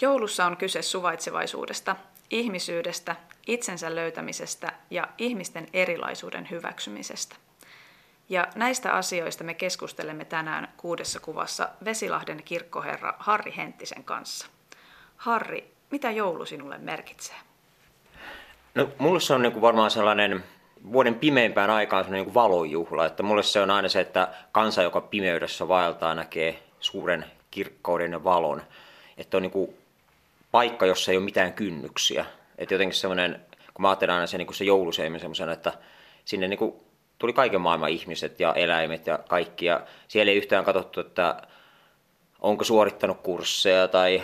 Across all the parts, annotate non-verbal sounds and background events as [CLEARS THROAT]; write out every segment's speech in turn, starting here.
Joulussa on kyse suvaitsevaisuudesta, ihmisyydestä, itsensä löytämisestä ja ihmisten erilaisuuden hyväksymisestä. Ja näistä asioista me keskustelemme tänään kuudessa kuvassa Vesilahden kirkkoherra Harri Henttisen kanssa. Harri, mitä joulu sinulle merkitsee? No, mulle se on niin kuin varmaan sellainen vuoden pimeimpään aikaan sellainen niin valojuhla. Että mulle se on aina se, että kansa, joka pimeydessä vaeltaa, näkee suuren kirkkauden ja valon. Että on niin kuin paikka, jossa ei ole mitään kynnyksiä. Että jotenkin semmoinen, kun mä ajattelen aina se, niin kuin se jouluseimi semmoisena, että sinne niin kuin tuli kaiken maailman ihmiset ja eläimet ja kaikki. Ja siellä ei yhtään katsottu, että onko suorittanut kursseja tai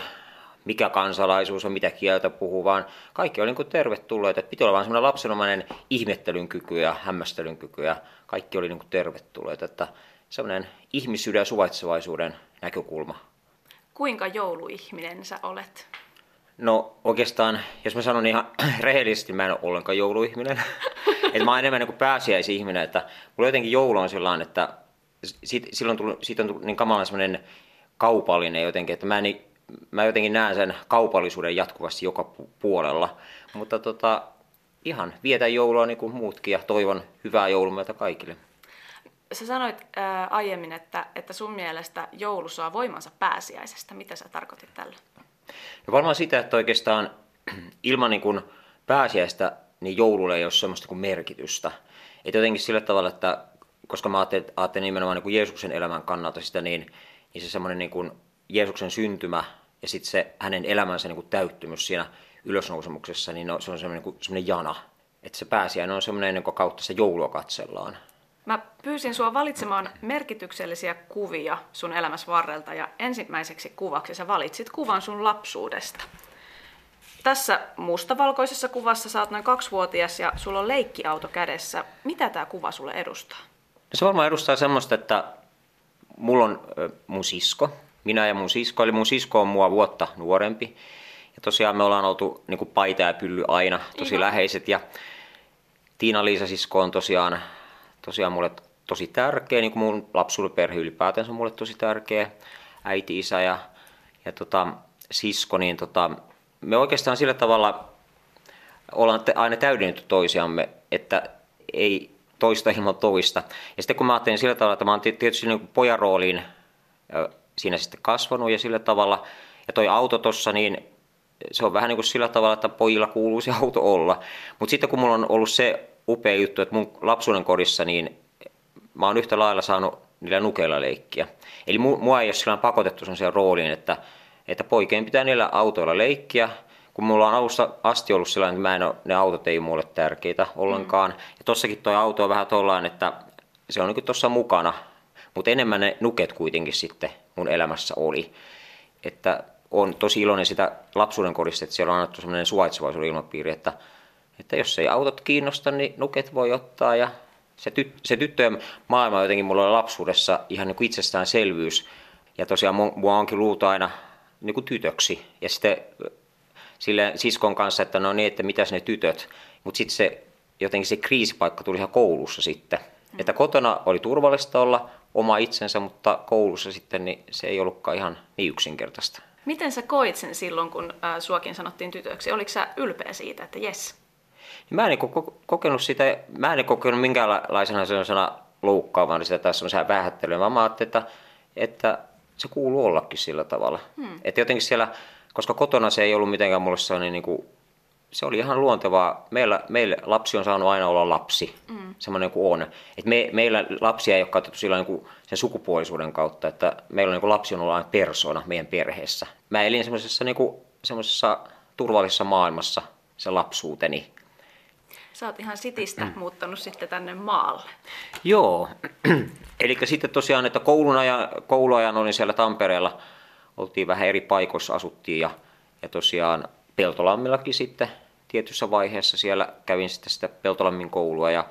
mikä kansalaisuus on, mitä kieltä puhuu, vaan kaikki oli niin tervetulleita. Että piti olla vain semmoinen lapsenomainen ihmettelyn kyky ja hämmästelyn kyky ja kaikki oli niin tervetulleita. Että semmoinen ihmisyyden ja suvaitsevaisuuden näkökulma. Kuinka jouluihminen sä olet? No oikeastaan, jos mä sanon ihan [CLEARS THROAT] rehellisesti, mä en ole ollenkaan jouluihminen. [LAUGHS] että mä oon enemmän niin pääsiäisihminen, että mulla jotenkin joulu on sellainen, että siitä, silloin tullut, siitä on tullut niin kamalan semmoinen kaupallinen jotenkin, että mä, en, mä jotenkin näen sen kaupallisuuden jatkuvasti joka puolella. Mutta tota, ihan vietä joulua niin kuin muutkin ja toivon hyvää joulumyötä kaikille. Sä sanoit ää, aiemmin, että, että sun mielestä joulu saa voimansa pääsiäisestä. Mitä sä tarkoitit tällä? No varmaan sitä, että oikeastaan [CLEARS THROAT] ilman niin kuin pääsiäistä niin joululle ei ole semmoista kuin merkitystä. Että jotenkin sillä tavalla, että koska mä ajattelin, ajattelin nimenomaan niin kuin Jeesuksen elämän kannalta sitä, niin, niin se semmoinen niin kuin Jeesuksen syntymä ja sitten se hänen elämänsä niin kuin täyttymys siinä ylösnousemuksessa, niin se on semmoinen, niin kuin, semmoinen jana. Että se pääsiäinen on semmoinen, jonka kautta se joulua katsellaan. Mä pyysin sua valitsemaan merkityksellisiä kuvia sun elämässä varrelta ja ensimmäiseksi kuvaksi sä valitsit kuvan sun lapsuudesta. Tässä mustavalkoisessa kuvassa sä oot noin kaksivuotias ja sulla on leikkiauto kädessä. Mitä tämä kuva sulle edustaa? Se varmaan edustaa semmoista, että mulla on mun sisko. Minä ja mun sisko, eli mun sisko on mua vuotta nuorempi. Ja tosiaan me ollaan oltu niin paita ja pylly aina tosi Ihan. läheiset. Ja Tiina-Liisa sisko on tosiaan tosiaan mulle tosi tärkeä, niin kuin mun lapsuuden perhe ylipäätänsä on mulle tosi tärkeä, äiti, isä ja, ja tota, sisko, niin tota, me oikeastaan sillä tavalla ollaan aina täydennetty toisiamme, että ei toista ilman toista. Ja sitten kun mä ajattelin sillä tavalla, että mä oon tietysti niin pojan rooliin siinä sitten kasvanut ja sillä tavalla, ja toi auto tossa, niin se on vähän niin kuin sillä tavalla, että pojilla kuuluu se auto olla. Mutta sitten kun mulla on ollut se upea juttu, että mun lapsuuden kodissa niin mä oon yhtä lailla saanut niillä nukeilla leikkiä. Eli mua ei ole sillä pakotettu sellaiseen rooliin, että, että poikien pitää niillä autoilla leikkiä, kun mulla on alusta asti ollut sellainen, että mä en ole, ne autot ei mulle tärkeitä ollenkaan. Mm. Ja tossakin toi auto on vähän tollaan, että se on niin tuossa mukana, mutta enemmän ne nuket kuitenkin sitten mun elämässä oli. Että on tosi iloinen sitä lapsuuden kodista, että siellä on annettu sellainen suvaitsevaisuuden ilmapiiri, että että jos ei autot kiinnosta, niin nuket voi ottaa ja se, tyt, se tyttöjen maailma jotenkin mulla oli lapsuudessa ihan niin kuin itsestäänselvyys. Ja tosiaan mua onkin luultu aina niin kuin tytöksi. Ja sitten sille siskon kanssa, että no niin, että mitäs ne tytöt. Mutta sitten se jotenkin se kriisipaikka tuli ihan koulussa sitten. Mm. Että kotona oli turvallista olla oma itsensä, mutta koulussa sitten niin se ei ollutkaan ihan niin yksinkertaista. Miten sä koit sen silloin, kun äh, suokin sanottiin tytöksi? Oliko sä ylpeä siitä, että jes, Mä en niin kokenut sitä, mä en kokenut minkäänlaisena sellaisena loukkaavan sitä tai semmoisena vähättelyä, vaan mä ajattelin, että, että se kuuluu ollakin sillä tavalla. Hmm. Että jotenkin siellä, koska kotona se ei ollut mitenkään mulle sellainen niin kuin, se oli ihan luontevaa. Meillä, meillä lapsi on saanut aina olla lapsi, mm. semmoinen kuin on. Et me, meillä lapsia ei ole katsottu sillä niin kuin sen sukupuolisuuden kautta, että meillä on niin kuin lapsi on ollut aina persona meidän perheessä. Mä elin semmoisessa, niin kuin, semmoisessa turvallisessa maailmassa se lapsuuteni. Sä oot ihan sitistä mm. muuttanut sitten tänne maalle. Joo, [CLEARS THROAT] eli sitten tosiaan, että koulun ajan, kouluajan olin siellä Tampereella, oltiin vähän eri paikoissa, asuttiin ja, ja tosiaan Peltolammillakin sitten tietyssä vaiheessa siellä kävin sitten sitä Peltolammin koulua ja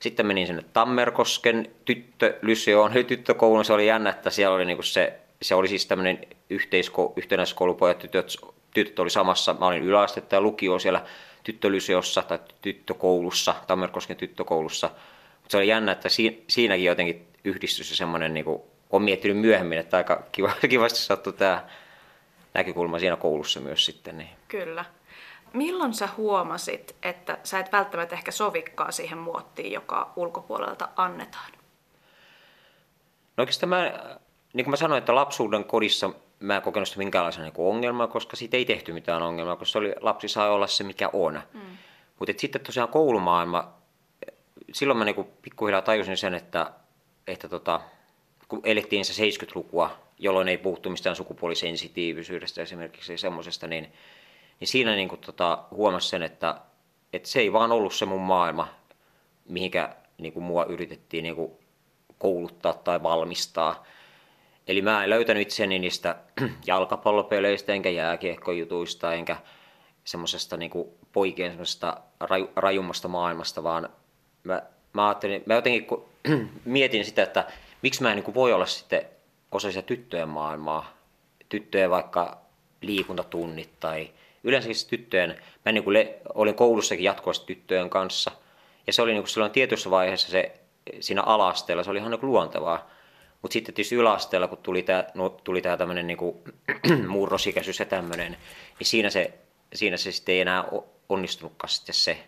sitten menin sinne Tammerkosken tyttölysyoon, tyttökouluun, se oli jännä, että siellä oli niinku se, se oli siis tämmöinen yhteisko, yhtenäiskoulupojat, tytöt, tytöt oli samassa, mä olin yläastetta ja lukio siellä tyttölyseossa tai tyttökoulussa, Tammerkosken tyttökoulussa. Mutta se oli jännä, että siinäkin jotenkin yhdistyi se semmoinen, niin kuin, olen miettinyt myöhemmin, että aika kiva, [LAUGHS] kivasti sattui tämä, näkökulma siinä koulussa myös sitten. Niin. Kyllä. Milloin sä huomasit, että sä et välttämättä ehkä sovikkaa siihen muottiin, joka ulkopuolelta annetaan? No oikeastaan mä, niin kuin mä sanoin, että lapsuuden kodissa mä en kokenut sitä minkäänlaisen niin ongelmaa, koska siitä ei tehty mitään ongelmaa, koska se oli, lapsi saa olla se, mikä on. Mm. Mutta sitten tosiaan koulumaailma, silloin mä niin pikkuhiljaa tajusin sen, että, että tota, kun elettiin se 70-lukua, jolloin ei puhuttu mistään sukupuolisensitiivisyydestä esimerkiksi semmoisesta, niin, niin siinä niin kuin tota, huomasi sen, että, että se ei vaan ollut se mun maailma, mihinkä niin kuin mua yritettiin niin kuin kouluttaa tai valmistaa. Eli mä en löytänyt itseni niistä [CLEARS THROAT] jalkapallopeleistä, enkä jääkiekkojutuista, enkä semmoisesta niin poikien semmoisesta raju, rajummasta maailmasta, vaan mä, mä, ajattelin, mä jotenkin kun [CLEARS THROAT] mietin sitä, että miksi mä en niin voi olla sitten osa sitä tyttöjen maailmaa, tyttöjen vaikka liikuntatunnit tai yleensäkin tyttöjen, mä niin kuin olin koulussakin jatkuvasti tyttöjen kanssa, ja se oli niin kuin silloin tietyssä vaiheessa se siinä alasteella, se oli ihan niin kuin luontevaa. Mutta sitten tietysti yläasteella, kun tuli tämä, no, tuli tämä tämmöinen niin [CLEARS THROAT] murrosikäisyys ja tämmöinen, niin siinä se, siinä se sitten ei enää onnistunutkaan sitten se,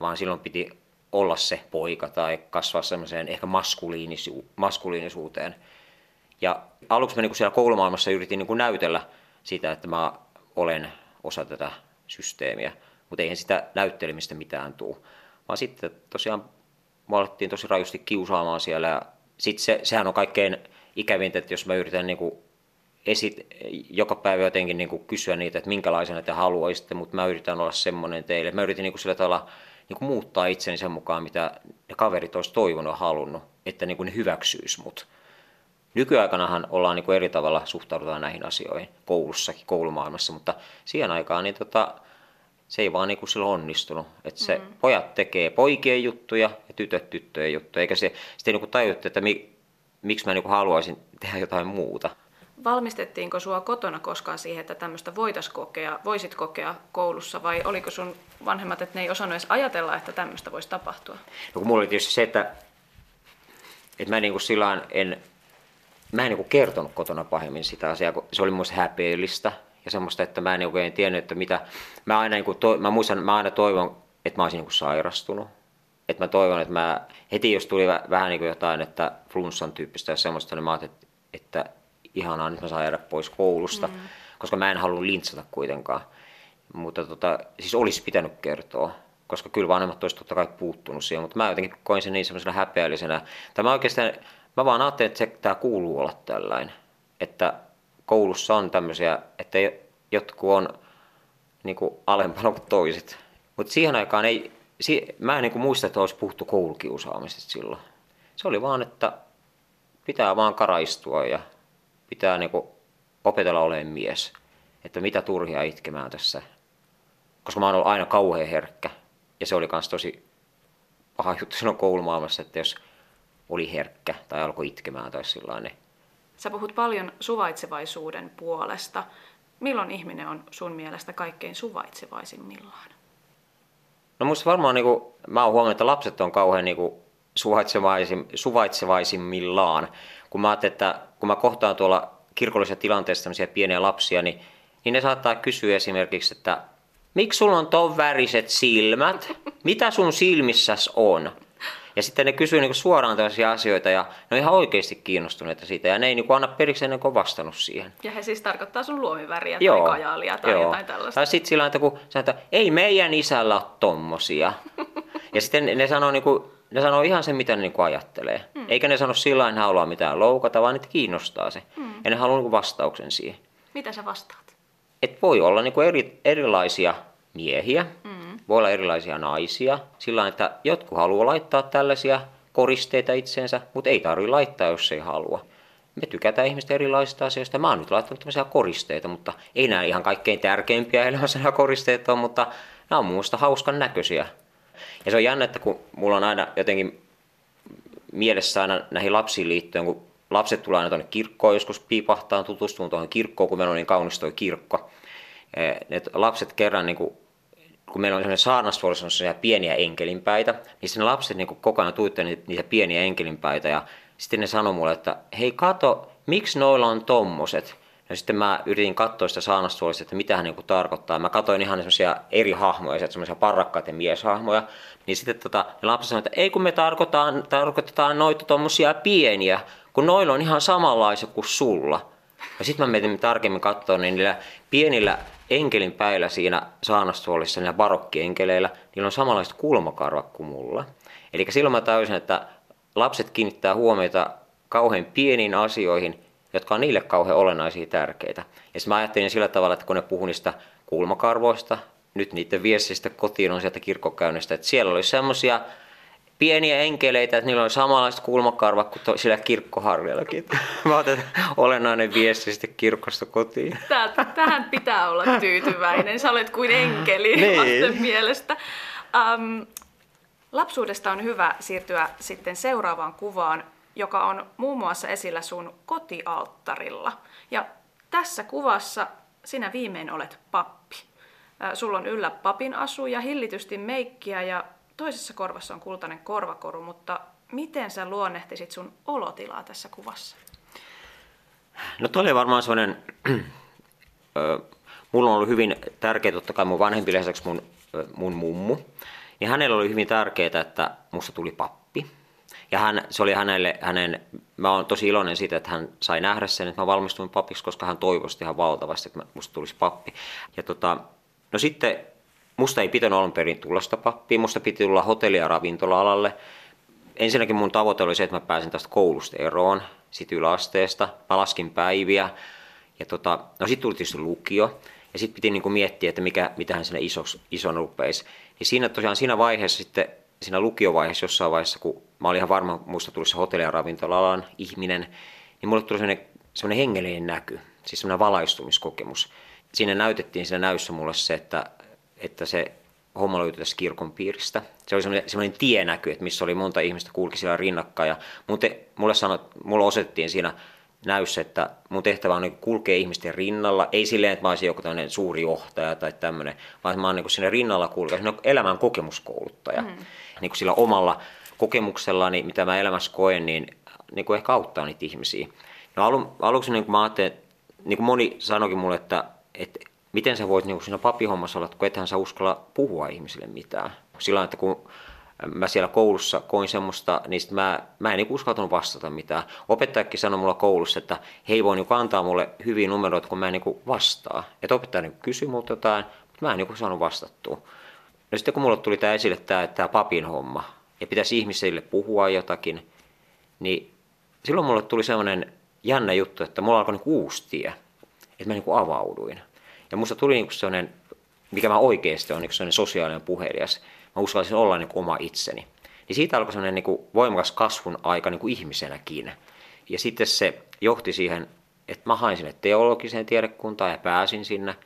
vaan silloin piti olla se poika tai kasvaa semmoiseen ehkä maskuliinisu, maskuliinisuuteen. Ja aluksi mä niin siellä koulumaailmassa yritin niin näytellä sitä, että mä olen osa tätä systeemiä, mutta eihän sitä näyttelemistä mitään tule. Vaan sitten tosiaan alettiin tosi rajusti kiusaamaan siellä ja sitten se, sehän on kaikkein ikävintä, että jos mä yritän niin kuin esit, joka päivä jotenkin niin kuin kysyä niitä, että minkälaisena te haluaisitte, mutta mä yritän olla semmoinen teille. Mä yritin niin kuin sillä tavalla niin kuin muuttaa itseni sen mukaan, mitä ne kaverit olisi toivonut ja halunnut, että niin kuin ne hyväksyisi mut. Nykyaikanahan ollaan niin kuin eri tavalla suhtaudutaan näihin asioihin koulussakin, koulumaailmassa, mutta siihen aikaan niin tota, se ei vaan niin kuin silloin onnistunut. Että se mm. pojat tekee poikien juttuja ja tytöt tyttöjen juttuja, eikä se sitten niin tajuttu, että mi, miksi mä niin kuin haluaisin tehdä jotain muuta. Valmistettiinko sua kotona koskaan siihen, että tämmöistä voitais kokea, voisit kokea koulussa vai oliko sun vanhemmat, että ne ei osannut edes ajatella, että tämmöistä voisi tapahtua? No kun mulla oli tietysti se, että, että mä niin kuin silloin en, mä en niin kuin kertonut kotona pahemmin sitä asiaa, kun se oli muista häpeellistä ja semmoista, että mä en oikein tiennyt, että mitä, mä aina, niin kuin to, mä muistan, mä aina toivon, että mä olisin niin kuin sairastunut. Että mä toivon, että mä, heti jos tuli vähän niin kuin jotain, että flunssan tyyppistä ja semmoista, niin mä ajattelin, että, että ihanaa, nyt mä saan jäädä pois koulusta, mm. koska mä en halua lintsata kuitenkaan. Mutta tota, siis olisi pitänyt kertoa, koska kyllä vanhemmat olisivat totta kai puuttunut siihen, mutta mä jotenkin koin sen niin semmoisena häpeällisenä. Tämä oikeastaan, mä vaan ajattelin, että se, tämä kuuluu olla tällainen, että koulussa on tämmöisiä, että jotkut on niin kuin alempana kuin toiset. Mutta siihen aikaan ei, mä en niin kuin muista, että olisi puhuttu koulukiusaamisesta silloin. Se oli vaan, että pitää vaan karaistua ja pitää niin kuin opetella olemaan mies. Että mitä turhia itkemään tässä. Koska mä oon ollut aina kauhean herkkä. Ja se oli myös tosi paha juttu silloin koulumaailmassa, että jos oli herkkä tai alkoi itkemään tai sillä niin Sä puhut paljon suvaitsevaisuuden puolesta. Milloin ihminen on sun mielestä kaikkein suvaitsevaisimmillaan? No musta varmaan, niin kuin, mä oon huomannut, että lapset on kauhean niin kuin, suvaitsevaisim, suvaitsevaisimmillaan. Kun mä että kun mä kohtaan tuolla kirkollisessa tilanteessa tämmöisiä pieniä lapsia, niin, niin ne saattaa kysyä esimerkiksi, että miksi sulla on ton väriset silmät? Mitä sun silmissäs on? Ja sitten ne kysyy niin suoraan tällaisia asioita ja ne on ihan oikeasti kiinnostuneita siitä ja ne ei niin anna periksi ennen kuin vastannut siihen. Ja he siis tarkoittaa sun luomiväriä tai joo, kajaalia tai joo. jotain tällaista. Tai sitten sillä että kun sanotaan, että ei meidän isällä ole tommosia. [LAUGHS] ja sitten ne sanoo, niin kuin, ne sanoo ihan sen, mitä ne niin ajattelee. Hmm. Eikä ne sano sillä että haluaa mitään loukata, vaan että kiinnostaa se. Hmm. Ja ne haluaa niin vastauksen siihen. Mitä sä vastaat? Et voi olla niin eri, erilaisia miehiä. Hmm voi olla erilaisia naisia, sillä että jotkut haluaa laittaa tällaisia koristeita itseensä, mutta ei tarvitse laittaa, jos ei halua. Me tykätään ihmisten erilaisista asioista. Mä oon nyt laittanut tämmöisiä koristeita, mutta ei nämä ihan kaikkein tärkeimpiä elämässä nämä [LAUGHS] koristeet on, mutta nämä on muista hauskan näköisiä. Ja se on jännä, että kun mulla on aina jotenkin mielessä aina näihin lapsiin liittyen, kun lapset tulee aina tuonne kirkkoon, joskus piipahtaa tutustumaan tuohon kirkkoon, kun meillä on niin kaunis tuo kirkko. Ne lapset kerran niin kuin kun meillä on sellainen saarnastuolissa sellaisia pieniä enkelinpäitä, niin ne lapset niin koko ajan tuittelevat niitä, pieniä enkelinpäitä ja sitten ne sanoi mulle, että hei kato, miksi noilla on tommoset? Ja sitten mä yritin katsoa sitä saanastuolista, että mitä hän niin tarkoittaa. Mä katsoin ihan semmoisia eri hahmoja, semmoisia parrakkaita mieshahmoja. Niin sitten tota, ne lapset sanoivat, että ei kun me tarkoitetaan, tarkoitetaan noita tuommoisia pieniä, kun noilla on ihan samanlaisia kuin sulla. Ja sitten mä mietin tarkemmin katsoa, niin niillä pienillä enkelin päillä siinä saanastuolissa, niillä barokkienkeleillä, niillä on samanlaiset kulmakarvat kuin mulla. Eli silloin mä tajusin, että lapset kiinnittää huomiota kauhean pieniin asioihin, jotka on niille kauhean olennaisia tärkeitä. Ja mä ajattelin sillä tavalla, että kun ne puhuu niistä kulmakarvoista, nyt niiden viestistä kotiin on sieltä kirkkokäynnistä, että siellä oli semmoisia pieniä enkeleitä, että niillä on samanlaiset kulmakarvat kuin to, sillä kirkkoharjallakin. [LAUGHS] Mä otan olennainen viesti sitten kirkosta kotiin. tähän pitää olla tyytyväinen. Sä olet kuin enkeli niin. lasten mielestä. Um, lapsuudesta on hyvä siirtyä sitten seuraavaan kuvaan, joka on muun muassa esillä sun kotialttarilla. Ja tässä kuvassa sinä viimein olet pappi. Sulla on yllä papin asu ja hillitysti meikkiä ja toisessa korvassa on kultainen korvakoru, mutta miten sä luonnehtisit sun olotilaa tässä kuvassa? No toi oli varmaan sellainen, [CLEARS THROAT] mulla on ollut hyvin tärkeää, totta kai mun vanhempi lisäksi mun, mun mummu, niin hänellä oli hyvin tärkeää, että musta tuli pappi. Ja hän, se oli hänelle, hänen, mä oon tosi iloinen siitä, että hän sai nähdä sen, että mä valmistuin papiksi, koska hän toivosti ihan valtavasti, että musta tulisi pappi. Ja tota, no sitten musta ei pitänyt alun perin tulla sitä pappia, musta piti tulla hotelli- ja ravintola-alalle. Ensinnäkin mun tavoite oli se, että mä pääsin tästä koulusta eroon, sit yläasteesta. Mä laskin päiviä ja tota, no sitten tuli tietysti lukio. Ja sitten piti niinku miettiä, että mikä, mitähän sinne isos, ison rupeisi. Ja siinä tosiaan siinä vaiheessa sitten, siinä lukiovaiheessa jossain vaiheessa, kun mä olin ihan varma, muista tuli se hotelli- ja ravintola ihminen, niin mulle tuli sellainen, sellainen hengellinen näky, siis sellainen valaistumiskokemus. Siinä näytettiin siinä näyssä mulle se, että että se homma löytyi tästä kirkon piiristä. Se oli semmoinen, semmoinen tienäky, että missä oli monta ihmistä kulki siellä rinnakkain. Ja te, mulle, sanot, mulle osoitettiin siinä näyssä, että mun tehtävä on niin kulkea ihmisten rinnalla. Ei silleen, että mä olisin joku tämmöinen suuri johtaja tai tämmöinen, vaan mä oon niin siinä rinnalla kulkea, elämän kokemuskouluttaja. Mm. Niin kuin sillä omalla kokemuksellani, mitä mä elämässä koen, niin, niin kuin ehkä auttaa niitä ihmisiä. No alu, aluksi niin kuin mä ajattelin, niin kuin moni sanoikin mulle, että, että miten sä voit niin siinä papihommassa olla, kun ethän sä uskalla puhua ihmisille mitään. Sillä että kun mä siellä koulussa koin semmoista, niin mä, mä en niin uskaltanut vastata mitään. Opettajakin sanoi mulla koulussa, että he ei voi niin antaa mulle hyviä numeroita, kun mä en niin vastaa. Että opettaja niin kysyi multa jotain, mutta mä en niin saanut vastattua. No sitten kun mulle tuli tämä esille tämä, tämä papin homma, ja pitäisi ihmisille puhua jotakin, niin silloin mulle tuli semmoinen jännä juttu, että mulla alkoi niin uusi tie, että mä niin avauduin. Ja musta tuli niin sellainen, mikä mä oikeasti on niin sellainen sosiaalinen puhelias. Mä uskallisin olla niin oma itseni. Niin siitä alkoi sellainen niin voimakas kasvun aika niin kuin ihmisenäkin. Ja sitten se johti siihen, että mä hain sinne teologiseen tiedekuntaan ja pääsin sinne.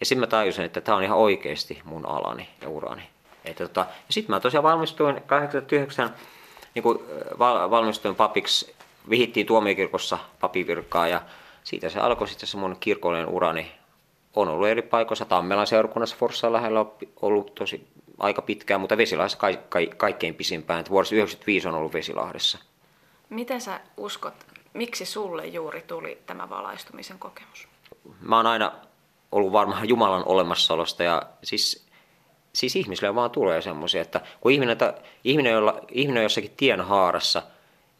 Ja sitten mä tajusin, että tämä on ihan oikeasti mun alani ja urani. Että tota, ja sitten mä tosiaan valmistuin 89, niin kuin valmistuin papiksi, vihittiin tuomiokirkossa papivirkkaa ja siitä se alkoi sitten se mun kirkollinen urani on ollut eri paikoissa. Tammelan seurakunnassa Forssan lähellä on ollut tosi aika pitkään, mutta Vesilahdessa ka- ka- kaikkein pisimpään. Vuodessa 1995 on ollut Vesilahdessa. Miten sä uskot, miksi sulle juuri tuli tämä valaistumisen kokemus? Mä oon aina ollut varma Jumalan olemassaolosta ja siis, siis ihmisille vaan tulee semmoisia, että kun ihminen, ihminen, jolla, ihminen on jossakin tien haarassa,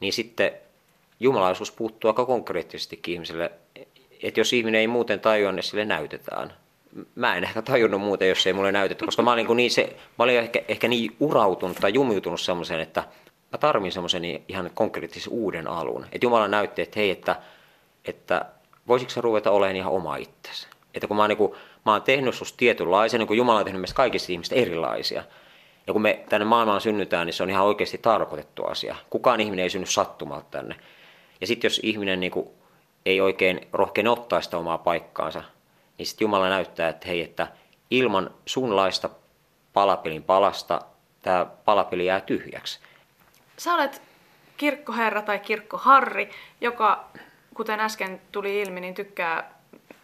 niin sitten jumalaisuus puuttuu aika konkreettisestikin ihmiselle että jos ihminen ei muuten tajua, niin sille näytetään. Mä en ehkä tajunnut muuten, jos ei mulle näytetty, koska mä olin, niin se, mä olin ehkä, ehkä niin urautunut tai jumiutunut semmoiseen, että mä tarvin semmoisen ihan konkreettisen uuden alun. Että Jumala näytti, että hei, että, että voisitko sä ruveta olemaan ihan oma itsesi. Että kun mä oon, niin kuin, mä oon tehnyt susta tietynlaisen, niin kuin Jumala on tehnyt meistä kaikista ihmistä erilaisia. Ja kun me tänne maailmaan synnytään, niin se on ihan oikeasti tarkoitettu asia. Kukaan ihminen ei synny sattumalta tänne. Ja sitten jos ihminen niin kuin ei oikein rohkene ottaa sitä omaa paikkaansa, niin sitten Jumala näyttää, että hei, että ilman sunlaista palapelin palasta tämä palapeli jää tyhjäksi. Sä olet kirkkoherra tai kirkkoharri, joka, kuten äsken tuli ilmi, niin tykkää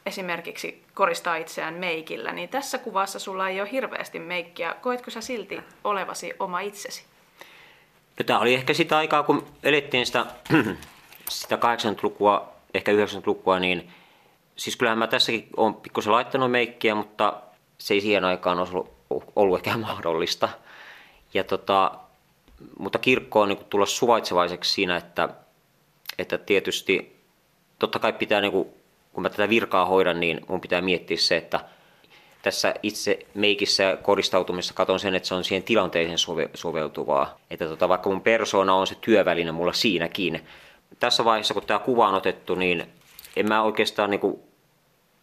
esimerkiksi koristaa itseään meikillä, niin tässä kuvassa sulla ei ole hirveästi meikkiä. Koetko sä silti olevasi oma itsesi? No, tämä oli ehkä sitä aikaa, kun elettiin sitä, [CLEARS THROAT] sitä 80-lukua ehkä 90-lukua, niin siis kyllähän mä tässäkin olen pikkusen laittanut meikkiä, mutta se ei siihen aikaan ollut, ollut ehkä [LAUGHS] mahdollista. Ja tota, mutta kirkko on niin tulla suvaitsevaiseksi siinä, että, että tietysti totta kai pitää, niin kuin, kun mä tätä virkaa hoidan, niin mun pitää miettiä se, että tässä itse meikissä ja koristautumisessa katson sen, että se on siihen tilanteeseen sove, soveltuvaa. Että tota, vaikka mun persona on se työväline mulla siinäkin. Tässä vaiheessa, kun tämä kuva on otettu, niin en mä oikeastaan, niin kuin,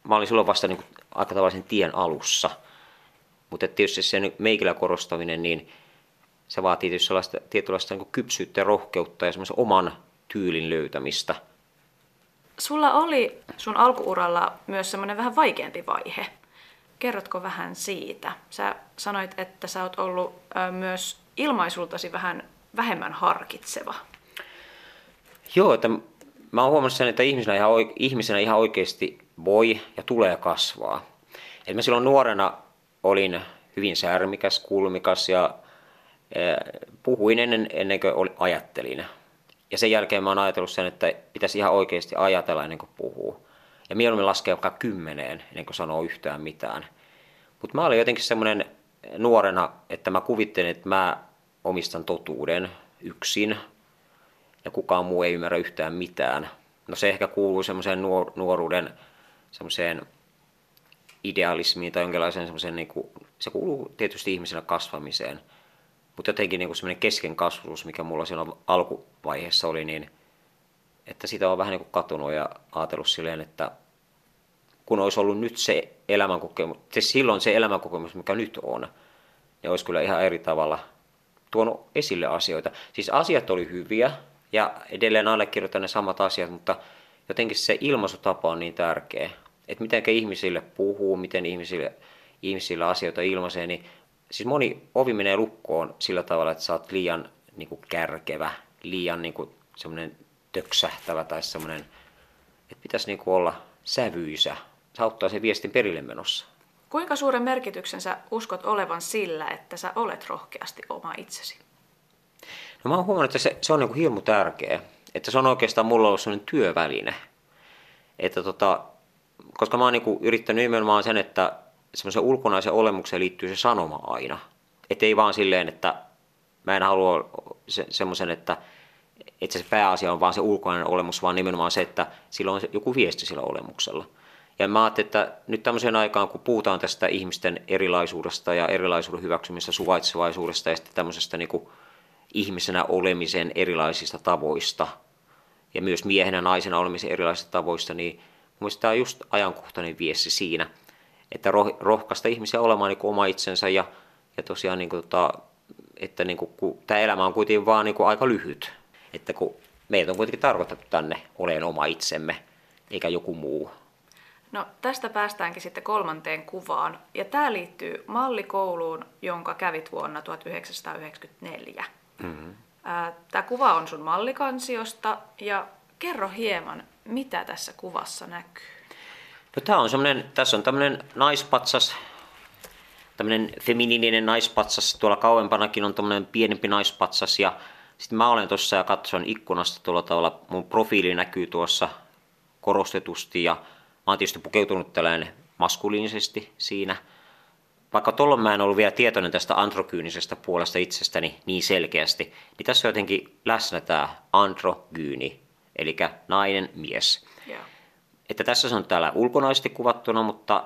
mä olin silloin vasta niin kuin, aika tavallisen tien alussa. Mutta tietysti se meikillä korostaminen, niin se vaatii tietysti sellaista tietynlaista niin kypsyyttä ja rohkeutta ja semmoisen oman tyylin löytämistä. Sulla oli sun alkuuralla myös semmoinen vähän vaikeampi vaihe. Kerrotko vähän siitä? Sä sanoit, että sä oot ollut myös ilmaisultasi vähän vähemmän harkitseva. Joo, että mä oon huomannut sen, että ihmisenä ihan, ihmisenä ihan oikeasti voi ja tulee kasvaa. Et mä silloin nuorena olin hyvin särmikäs, kulmikas ja puhuin ennen, ennen kuin ajattelin. Ja sen jälkeen mä oon ajatellut sen, että pitäisi ihan oikeasti ajatella ennen kuin puhuu. Ja mieluummin laskea vaikka kymmeneen ennen kuin sanoo yhtään mitään. Mutta mä olin jotenkin semmoinen nuorena, että mä kuvittelin, että mä omistan totuuden yksin. Ja kukaan muu ei ymmärrä yhtään mitään. No se ehkä kuuluu semmoiseen nuor- nuoruuden semmoiseen idealismiin tai jonkinlaiseen semmoiseen, niin kuin, se kuuluu tietysti ihmisenä kasvamiseen – mutta jotenkin niin semmoinen keskenkasvuus, mikä mulla siinä alkuvaiheessa oli, niin että sitä on vähän niin kuin katunut ja ajatellut silleen, että kun olisi ollut nyt se elämänkokemus, se silloin se elämänkokemus, mikä nyt on, niin olisi kyllä ihan eri tavalla tuonut esille asioita. Siis asiat oli hyviä ja edelleen allekirjoitan ne samat asiat, mutta jotenkin se ilmaisutapa on niin tärkeä. Että miten ihmisille puhuu, miten ihmisille, ihmisille asioita ilmaisee, niin siis moni ovi menee lukkoon sillä tavalla, että sä oot liian niin kuin kärkevä, liian niin kuin semmoinen töksähtävä tai semmoinen, että pitäisi niin kuin olla sävyisä. Se auttaa sen viestin perille menossa. Kuinka suuren merkityksen sä uskot olevan sillä, että sä olet rohkeasti oma itsesi? No mä oon huomannut, että se, se on niin kuin hirmu tärkeä. Että se on oikeastaan mulla ollut sellainen työväline. Että tota, koska mä oon niin kuin yrittänyt nimenomaan sen, että semmoisen ulkonaisen olemukseen liittyy se sanoma aina. Että ei vaan silleen, että mä en halua se, semmoisen, että, että se pääasia on vaan se ulkoinen olemus, vaan nimenomaan se, että sillä on joku viesti sillä olemuksella. Ja mä ajattelin, että nyt tämmöiseen aikaan, kun puhutaan tästä ihmisten erilaisuudesta ja erilaisuuden hyväksymistä, suvaitsevaisuudesta ja sitten tämmöisestä niin kuin ihmisenä olemisen erilaisista tavoista ja myös miehenä naisena olemisen erilaisista tavoista, niin mun mielestä tämä on just ajankohtainen viesti siinä – että roh, rohkaista ihmisiä olemaan niin kuin oma itsensä ja, ja tosiaan niin kuin, tota, että niin kuin, kun tämä elämä on kuitenkin vaan niin kuin aika lyhyt, että kun meitä on kuitenkin tarkoitettu tänne oleen oma itsemme eikä joku muu. No tästä päästäänkin sitten kolmanteen kuvaan ja tämä liittyy mallikouluun, jonka kävit vuonna 1994. Mm-hmm. Tämä kuva on sun mallikansiosta ja kerro hieman, mitä tässä kuvassa näkyy. No tää on semmonen, tässä on tämmöinen naispatsas, tämmöinen feminiininen naispatsas, tuolla kauempanakin on tämmöinen pienempi naispatsas ja sitten mä olen tuossa ja katson ikkunasta tuolla tavalla, mun profiili näkyy tuossa korostetusti ja mä oon tietysti pukeutunut tällainen maskuliinisesti siinä. Vaikka tuolloin mä en ollut vielä tietoinen tästä androgyynisestä puolesta itsestäni niin selkeästi, niin tässä on jotenkin läsnä tämä androgyyni, eli nainen, mies. Yeah että tässä se on täällä ulkonaisesti kuvattuna, mutta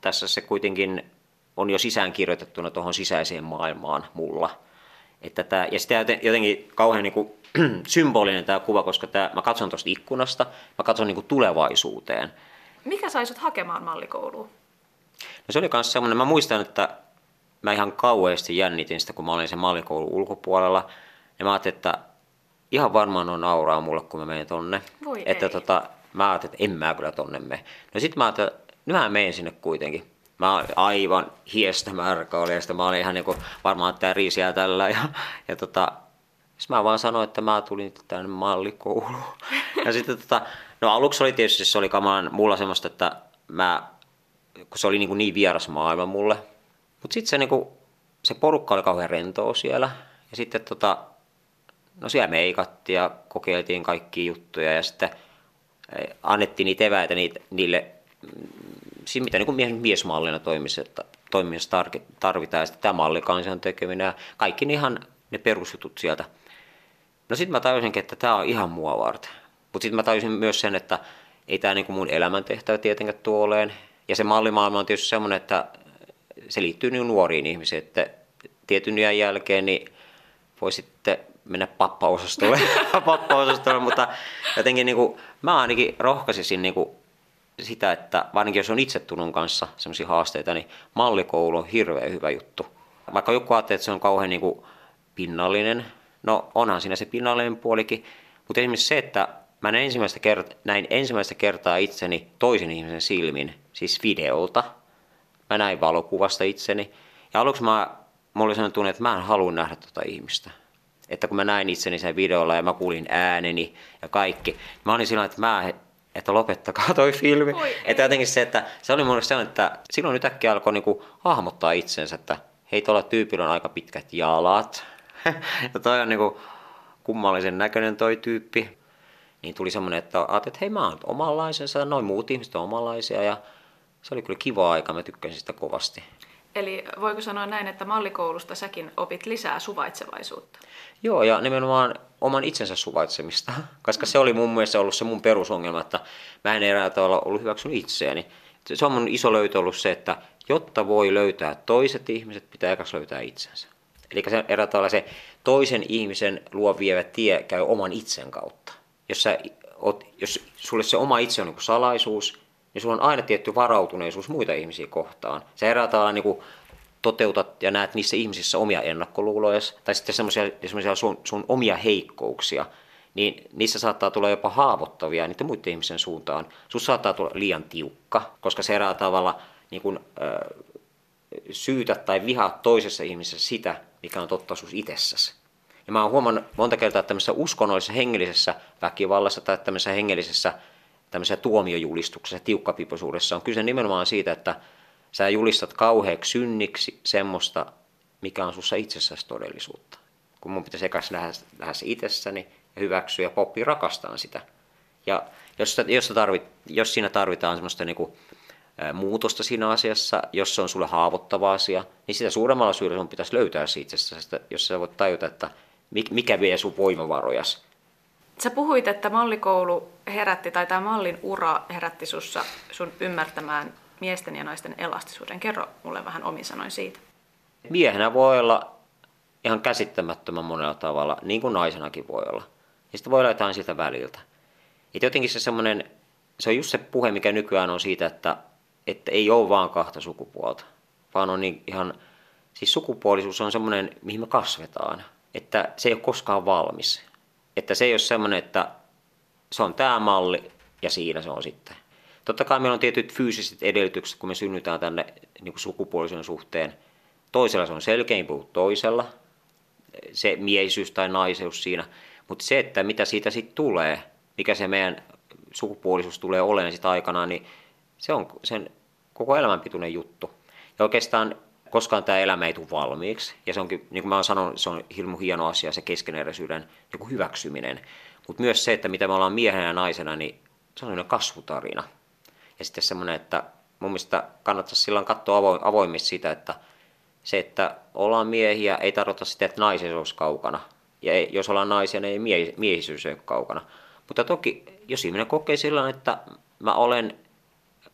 tässä se kuitenkin on jo sisään kirjoitettuna tuohon sisäiseen maailmaan mulla. Että tämä, ja sitten jotenkin kauhean niin kuin, [CLEARS THROAT] symbolinen tämä kuva, koska tämä, mä katson tuosta ikkunasta, mä katson niin kuin tulevaisuuteen. Mikä sai sut hakemaan mallikouluun? No se oli myös semmoinen, mä muistan, että mä ihan kauheasti jännitin sitä, kun mä olin sen mallikoulun ulkopuolella. Ja mä ajattelin, että ihan varmaan on auraa mulle, kun mä menen tonne. Voi että ei. Tota, mä ajattelin, että en mä kyllä tonne mene. No sit mä ajattelin, että nyt mä menen sinne kuitenkin. Mä olin aivan hiestä märkä oli ja sitten mä olin ihan niinku varmaan täriisiä tällä ja, ja tota, sitten mä vaan sanoin, että mä tulin tänne mallikouluun. Ja sitten tota, no aluksi oli tietysti, se oli kamaan mulla semmoista, että mä, kun se oli niin, kuin niin vieras maailma mulle. Mutta sitten se, niin kuin, se porukka oli kauhean rentoa siellä. Ja sitten tota, no siellä meikattiin ja kokeiltiin kaikkia juttuja ja sitten annettiin niitä eväitä niitä, niille, siinä mitä niin mies, miesmallina toimisi, että toiminnassa tarvitaan, ja sitten tämä mallikansan tekeminen ja kaikki ne ihan ne perusjutut sieltä. No sitten mä tajusinkin, että tämä on ihan mua varten. Mutta sitten mä tajusin myös sen, että ei tämä niinku mun elämäntehtävä tietenkään tuoleen. Ja se mallimaailma on tietysti semmoinen, että se liittyy niin nuoriin ihmisiin, että tietyn iän jälkeen niin voi sitten mennä pappaosastolle, [LAUGHS] pappaosastolle mutta jotenkin niin kuin, mä ainakin rohkaisisin niin kuin sitä, että varsinkin jos on itsetunnon kanssa sellaisia haasteita, niin mallikoulu on hirveän hyvä juttu. Vaikka joku ajattelee, että se on kauhean niin kuin pinnallinen, no onhan siinä se pinnallinen puolikin, mutta esimerkiksi se, että mä näin ensimmäistä, kertaa, näin ensimmäistä kertaa itseni toisen ihmisen silmin, siis videolta. Mä näin valokuvasta itseni. Ja aluksi mä, mä olin sellainen tunne, että mä en halua nähdä tuota ihmistä. Että kun mä näin itseni sen videolla ja mä kuulin ääneni ja kaikki, mä olin sillä että mä että lopettakaa toi filmi. Oi, että jotenkin se, että se oli mun sellainen, että silloin yhtäkkiä alkoi niinku hahmottaa itsensä, että hei tuolla tyypillä on aika pitkät jalat. [LAUGHS] ja toi on niinku kummallisen näköinen toi tyyppi niin tuli semmoinen, että ajattelin, että hei mä oon omanlaisensa, noin muut ihmiset on omanlaisia ja se oli kyllä kiva aika, mä tykkäsin sitä kovasti. Eli voiko sanoa näin, että mallikoulusta säkin opit lisää suvaitsevaisuutta? Joo, ja nimenomaan oman itsensä suvaitsemista, [LAUGHS] koska se oli mun mielestä ollut se mun perusongelma, että mä en erää tavalla ollut hyväksynyt itseäni. Se on mun iso löytö ollut se, että jotta voi löytää toiset ihmiset, pitää ekaksi löytää itsensä. Eli se erää tavalla se toisen ihmisen luo vievä tie käy oman itsen kautta jos, sä oot, jos sulle se oma itse on niin salaisuus, niin sulla on aina tietty varautuneisuus muita ihmisiä kohtaan. Sä erää tavalla niin toteutat ja näet niissä ihmisissä omia ennakkoluuloja tai sitten semmoisia sun, sun omia heikkouksia, niin niissä saattaa tulla jopa haavoittavia niiden muiden ihmisen suuntaan. Sus saattaa tulla liian tiukka, koska se erää tavalla niin kuin, äh, syytä tai vihaa toisessa ihmisessä sitä, mikä on totta sus itsessäsi. Ja mä oon huomannut monta kertaa että tämmöisessä uskonnollisessa hengellisessä väkivallassa tai tämmöisessä hengellisessä tämmöisessä tuomiojulistuksessa, tiukkapipoisuudessa on kyse nimenomaan siitä, että sä julistat kauheaksi synniksi semmoista, mikä on sussa itsessäsi todellisuutta. Kun mun pitäisi ekas nähdä, nähdä se itsessäni ja hyväksyä ja poppi rakastaa sitä. Ja jos, jos, tarvit, jos siinä tarvitaan semmoista niinku, muutosta siinä asiassa, jos se on sulle haavoittava asia, niin sitä suuremmalla syyllä sun pitäisi löytää siitä jos sä voit tajuta, että mikä vie sun voimavarojas. Sä puhuit, että mallikoulu herätti, tai tämä mallin ura herätti sussa sun ymmärtämään miesten ja naisten elastisuuden. Kerro mulle vähän omin sanoin siitä. Miehenä voi olla ihan käsittämättömän monella tavalla, niin kuin naisenakin voi olla. Ja sitten voi olla jotain siltä väliltä. Et jotenkin se semmoinen, se on just se puhe, mikä nykyään on siitä, että, että ei ole vaan kahta sukupuolta, vaan on niin ihan, siis sukupuolisuus on semmoinen, mihin me kasvetaan että se ei ole koskaan valmis. Että se ei ole semmoinen, että se on tämä malli ja siinä se on sitten. Totta kai meillä on tietyt fyysiset edellytykset, kun me synnytään tänne niin sukupuolisen suhteen. Toisella se on selkein kuin toisella, se miehisyys tai naiseus siinä. Mutta se, että mitä siitä sitten tulee, mikä se meidän sukupuolisuus tulee olemaan sitä aikanaan, niin se on sen koko elämänpituinen juttu. Ja oikeastaan koskaan tämä elämä ei tule valmiiksi. Ja se onkin, niin kuin mä oon sanonut, se on hirmu hieno asia, se keskeneräisyyden joku hyväksyminen. Mutta myös se, että mitä me ollaan miehenä ja naisena, niin se on kasvutarina. Ja sitten semmoinen, että mun mielestä kannattaisi silloin katsoa avoimesti sitä, että se, että ollaan miehiä, ei tarkoita sitä, että naisen olisi kaukana. Ja ei, jos ollaan naisia, niin ei miehisyys ole kaukana. Mutta toki, jos ihminen kokee sillä että mä olen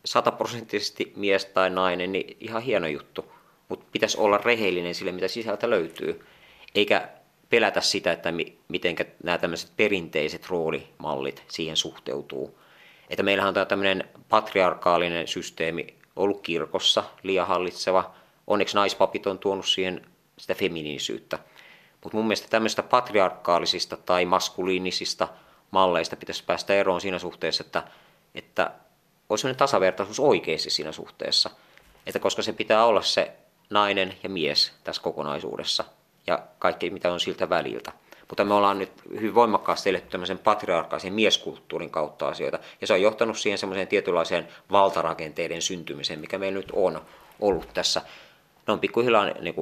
sataprosenttisesti mies tai nainen, niin ihan hieno juttu mutta pitäisi olla rehellinen sille, mitä sisältä löytyy, eikä pelätä sitä, että miten nämä tämmöiset perinteiset roolimallit siihen suhteutuu. Että meillähän on tämä tämmöinen patriarkaalinen systeemi ollut kirkossa liian hallitseva. Onneksi naispapit on tuonut siihen sitä feminiinisyyttä. Mutta mun mielestä tämmöistä patriarkaalisista tai maskuliinisista malleista pitäisi päästä eroon siinä suhteessa, että, että olisi sellainen tasavertaisuus oikeasti siinä suhteessa. Että koska se pitää olla se nainen ja mies tässä kokonaisuudessa ja kaikki mitä on siltä väliltä. Mutta me ollaan nyt hyvin voimakkaasti eletty tämmöisen patriarkaisen mieskulttuurin kautta asioita. Ja se on johtanut siihen semmoiseen tietynlaiseen valtarakenteiden syntymiseen, mikä meillä nyt on ollut tässä. Ne on pikkuhiljaa niin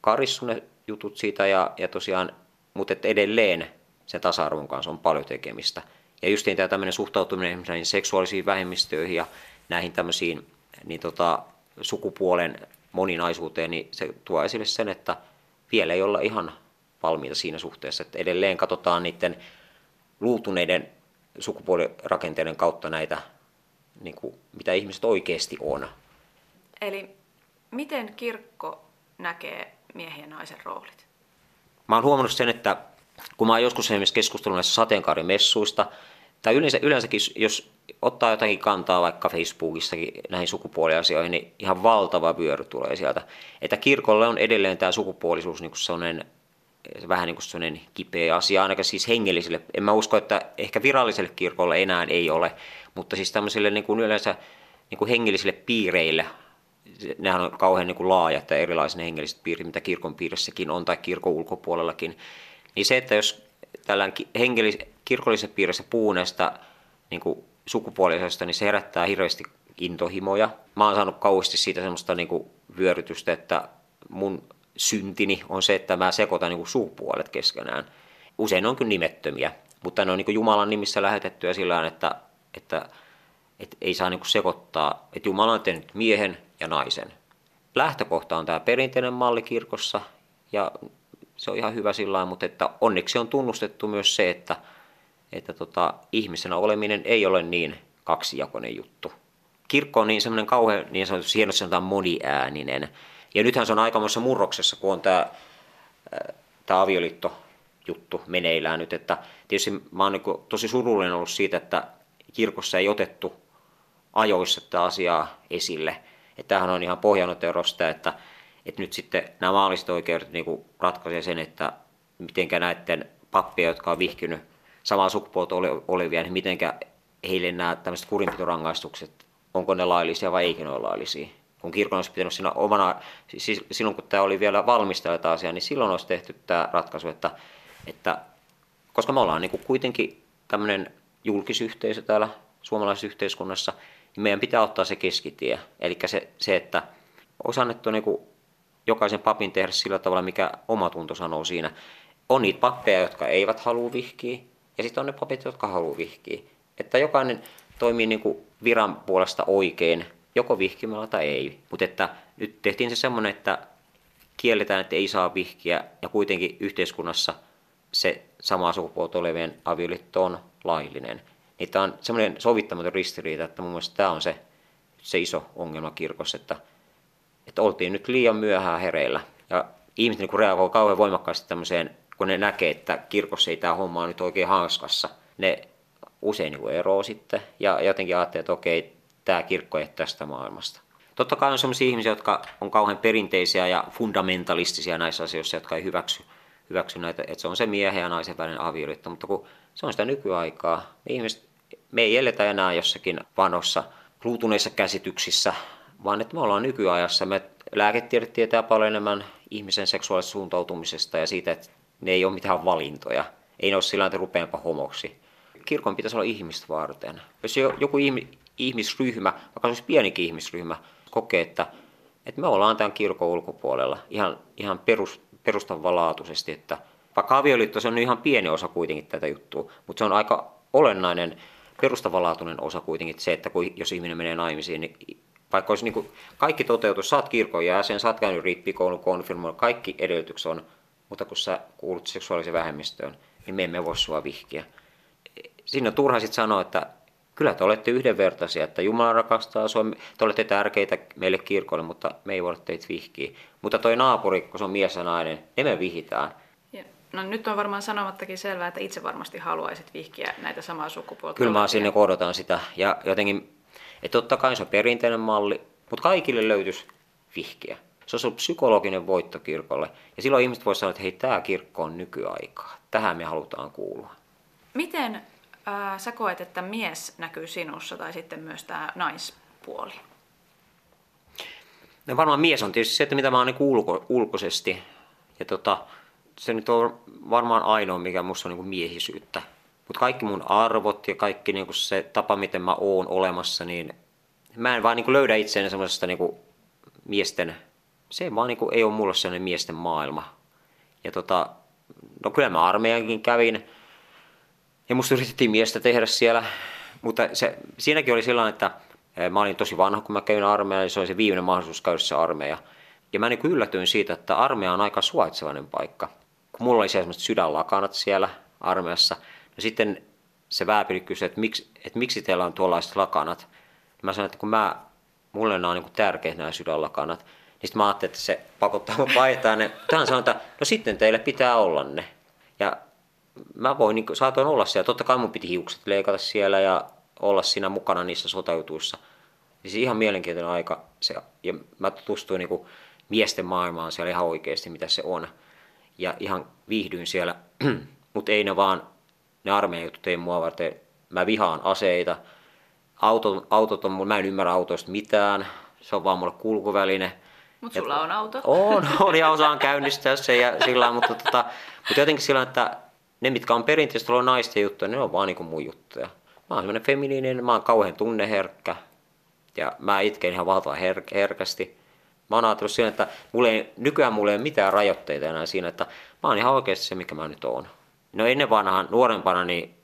karissu ne jutut siitä ja, ja tosiaan, mutta edelleen sen tasa-arvon kanssa on paljon tekemistä. Ja just tämä tämmöinen suhtautuminen näihin seksuaalisiin vähemmistöihin ja näihin tämmöisiin niin tota, sukupuolen moninaisuuteen, niin se tuo esille sen, että vielä ei olla ihan valmiita siinä suhteessa, että edelleen katsotaan niiden luutuneiden sukupuolirakenteiden kautta näitä, niin kuin, mitä ihmiset oikeasti on. Eli miten kirkko näkee miehen ja naisen roolit? Mä oon huomannut sen, että kun mä oon joskus esimerkiksi keskustellut näistä sateenkaarimessuista, tai yleensä, yleensäkin, jos ottaa jotakin kantaa vaikka Facebookissakin näihin sukupuoliasioihin, niin ihan valtava vyöry tulee sieltä. Että kirkolle on edelleen tämä sukupuolisuus niin sellainen vähän niin kuin kipeä asia, ainakaan siis hengellisille. En mä usko, että ehkä viralliselle kirkolle enää ei ole, mutta siis tämmöisille niin kuin yleensä niin kuin hengellisille piireille, nehän on kauhean niin kuin laajat ja erilaiset hengelliset piirit, mitä kirkon piirissäkin on tai kirkon ulkopuolellakin. Niin se, että jos tällainen hengellis, kirkollisessa piirissä puhuu näistä niin sukupuolisesta, niin se herättää hirveästi intohimoja. Mä oon saanut kauheasti siitä semmoista niin kuin vyörytystä, että mun syntini on se, että mä sekoitan niin sukupuolet keskenään. Usein ne on kyllä nimettömiä, mutta ne on niin kuin Jumalan nimissä lähetettyä sillä että, että, että ei saa niin kuin sekoittaa, että Jumala on tehnyt miehen ja naisen. Lähtökohta on tämä perinteinen malli kirkossa ja se on ihan hyvä sillä mutta että onneksi on tunnustettu myös se, että, että tota, ihmisenä oleminen ei ole niin kaksijakoinen juttu. Kirkko on niin semmoinen kauhean, niin sanotusti hienosti sanotaan moniääninen. Ja nythän se on aikamoisessa murroksessa, kun on tämä, tämä avioliitto-juttu meneillään nyt. Että tietysti mä oon niin tosi surullinen ollut siitä, että kirkossa ei otettu ajoissa tätä asiaa esille. Että tämähän on ihan pohjanoterosta, että, että nyt sitten nämä maalliset oikeudet niin ratkaisee sen, että mitenkä näiden pappia, jotka on vihkynyt samaa sukupuolta olevia, niin mitenkä heille nämä tämmöiset kurinpitorangaistukset, onko ne laillisia vai eikö ne ole laillisia kun kirkon olisi pitänyt siinä omana, siis silloin kun tämä oli vielä valmistella tämä asia, niin silloin olisi tehty tämä ratkaisu, että, että koska me ollaan niin kuin kuitenkin tämmöinen julkisyhteisö täällä suomalaisessa yhteiskunnassa, niin meidän pitää ottaa se keskitie. Eli se, se että olisi annettu niin kuin jokaisen papin tehdä sillä tavalla, mikä oma tunto sanoo siinä. On niitä pappeja, jotka eivät halua vihkiä, ja sitten on ne papit, jotka haluaa vihkiä. Että jokainen toimii niin kuin viran puolesta oikein joko vihkimällä tai ei. Mutta että nyt tehtiin se semmoinen, että kielletään, että ei saa vihkiä ja kuitenkin yhteiskunnassa se samaa sukupuolta olevien avioliitto on laillinen. Niin tämä on semmoinen sovittamaton ristiriita, että mun mielestä tämä on se, se iso ongelma kirkossa, että, että oltiin nyt liian myöhään hereillä. Ja ihmiset niin reagoi kauhean voimakkaasti tämmöiseen, kun ne näkee, että kirkossa ei tämä homma on nyt oikein hanskassa. Ne usein niin eroo sitten ja jotenkin ajattelee, että okei, tämä kirkko ei tästä maailmasta. Totta kai on sellaisia ihmisiä, jotka on kauhean perinteisiä ja fundamentalistisia näissä asioissa, jotka ei hyväksy, hyväksy näitä, että se on se miehen ja naisen välinen avioliitto, mutta kun se on sitä nykyaikaa, me, ihmiset, me ei eletä enää jossakin vanossa ruutuneissa käsityksissä, vaan että me ollaan nykyajassa. Me lääketiede tietää paljon enemmän ihmisen seksuaalisesta suuntautumisesta ja siitä, että ne ei ole mitään valintoja. Ei ne ole sillä että homoksi. Kirkon pitäisi olla ihmistä varten. Jos joku ihmisryhmä, vaikka olisi pienikin ihmisryhmä, kokee, että, että me ollaan tämän kirkon ulkopuolella ihan, ihan perus, perustavanlaatuisesti, että vaikka avioliitto se on ihan pieni osa kuitenkin tätä juttua, mutta se on aika olennainen perustavanlaatuinen osa kuitenkin se, että kun, jos ihminen menee naimisiin, niin vaikka olisi niin kuin, kaikki toteutus, saat kirkon jäsen, saat käynyt rippikoulun, konfirmoon, kaikki edellytykset on, mutta kun sä kuulut seksuaaliseen vähemmistöön, niin me emme voi sua vihkiä. Siinä on turha sitten sanoa, että kyllä te olette yhdenvertaisia, että Jumala rakastaa sua, te olette tärkeitä meille kirkolle, mutta me ei voida teitä vihkiä. Mutta toi naapuri, kun se on mies ja nainen, ne me vihitään. Ja, no nyt on varmaan sanomattakin selvää, että itse varmasti haluaisit vihkiä näitä samaa sukupuolta. Kyllä mä sinne odotan sitä. Ja jotenkin, että totta kai se on perinteinen malli, mutta kaikille löytyisi vihkiä. Se olisi ollut psykologinen voitto kirkolle. Ja silloin ihmiset voisivat sanoa, että hei, tämä kirkko on nykyaikaa. Tähän me halutaan kuulua. Miten ää, sä koet, että mies näkyy sinussa tai sitten myös tämä naispuoli? No varmaan mies on tietysti se, että mitä mä oon niin ulko, ulkoisesti. Ja tota, se nyt on varmaan ainoa, mikä musta on niin miehisyyttä. Mutta kaikki mun arvot ja kaikki niin se tapa, miten mä oon olemassa, niin mä en vaan niin löydä itseäni semmoisesta niin miesten, se vaan niin ei ole mulle sellainen miesten maailma. Ja tota, no kyllä mä armeijankin kävin, Ja musta yritettiin miestä tehdä siellä, mutta se, siinäkin oli sellainen, että mä olin tosi vanha, kun mä kävin armeija, ja se oli se viimeinen mahdollisuus käydä se armeija. Ja mä niin yllätyin siitä, että armeija on aika suvaitsevainen paikka. Kun mulla oli sellaiset sydänlakanat siellä armeijassa, no sitten se vääpeli kysyi, että miksi, että miksi teillä on tuollaiset lakanat. Mä sanoin, että kun mä, mulle nämä on niin tärkeitä nämä sydänlakanat. Niin sitten mä ajattelin, että se pakottaa mut vaihtaa ne. Tähän sanoin, että no sitten teille pitää olla ne. Ja mä voin, niin saatoin olla siellä. Totta kai mun piti hiukset leikata siellä ja olla siinä mukana niissä sotajutuissa. Siis ihan mielenkiintoinen aika. Se, ja mä tutustuin niin miesten maailmaan siellä ihan oikeasti, mitä se on. Ja ihan viihdyin siellä. [CLEARS THROAT] Mutta ei ne vaan, ne armeijan jutut ei mua varten. Mä vihaan aseita. Auto, autot on, mä en ymmärrä autoista mitään. Se on vaan mulle kulkuväline. Mutta sulla on auto. On, [LAUGHS] on ja osaan käynnistää se ja sillä mutta, tota, mutta jotenkin sillä että ne, mitkä on perinteisesti ollut naisten juttuja, ne on vaan niin mun juttuja. Mä oon semmoinen feminiininen, mä oon kauhean tunneherkkä ja mä itken ihan valtavan her- herkästi. Mä oon ajatellut siinä, että mulle ei, nykyään mulla ei ole mitään rajoitteita enää siinä, että mä oon ihan oikeasti se, mikä mä nyt oon. No ennen vanhaan, nuorempana, niin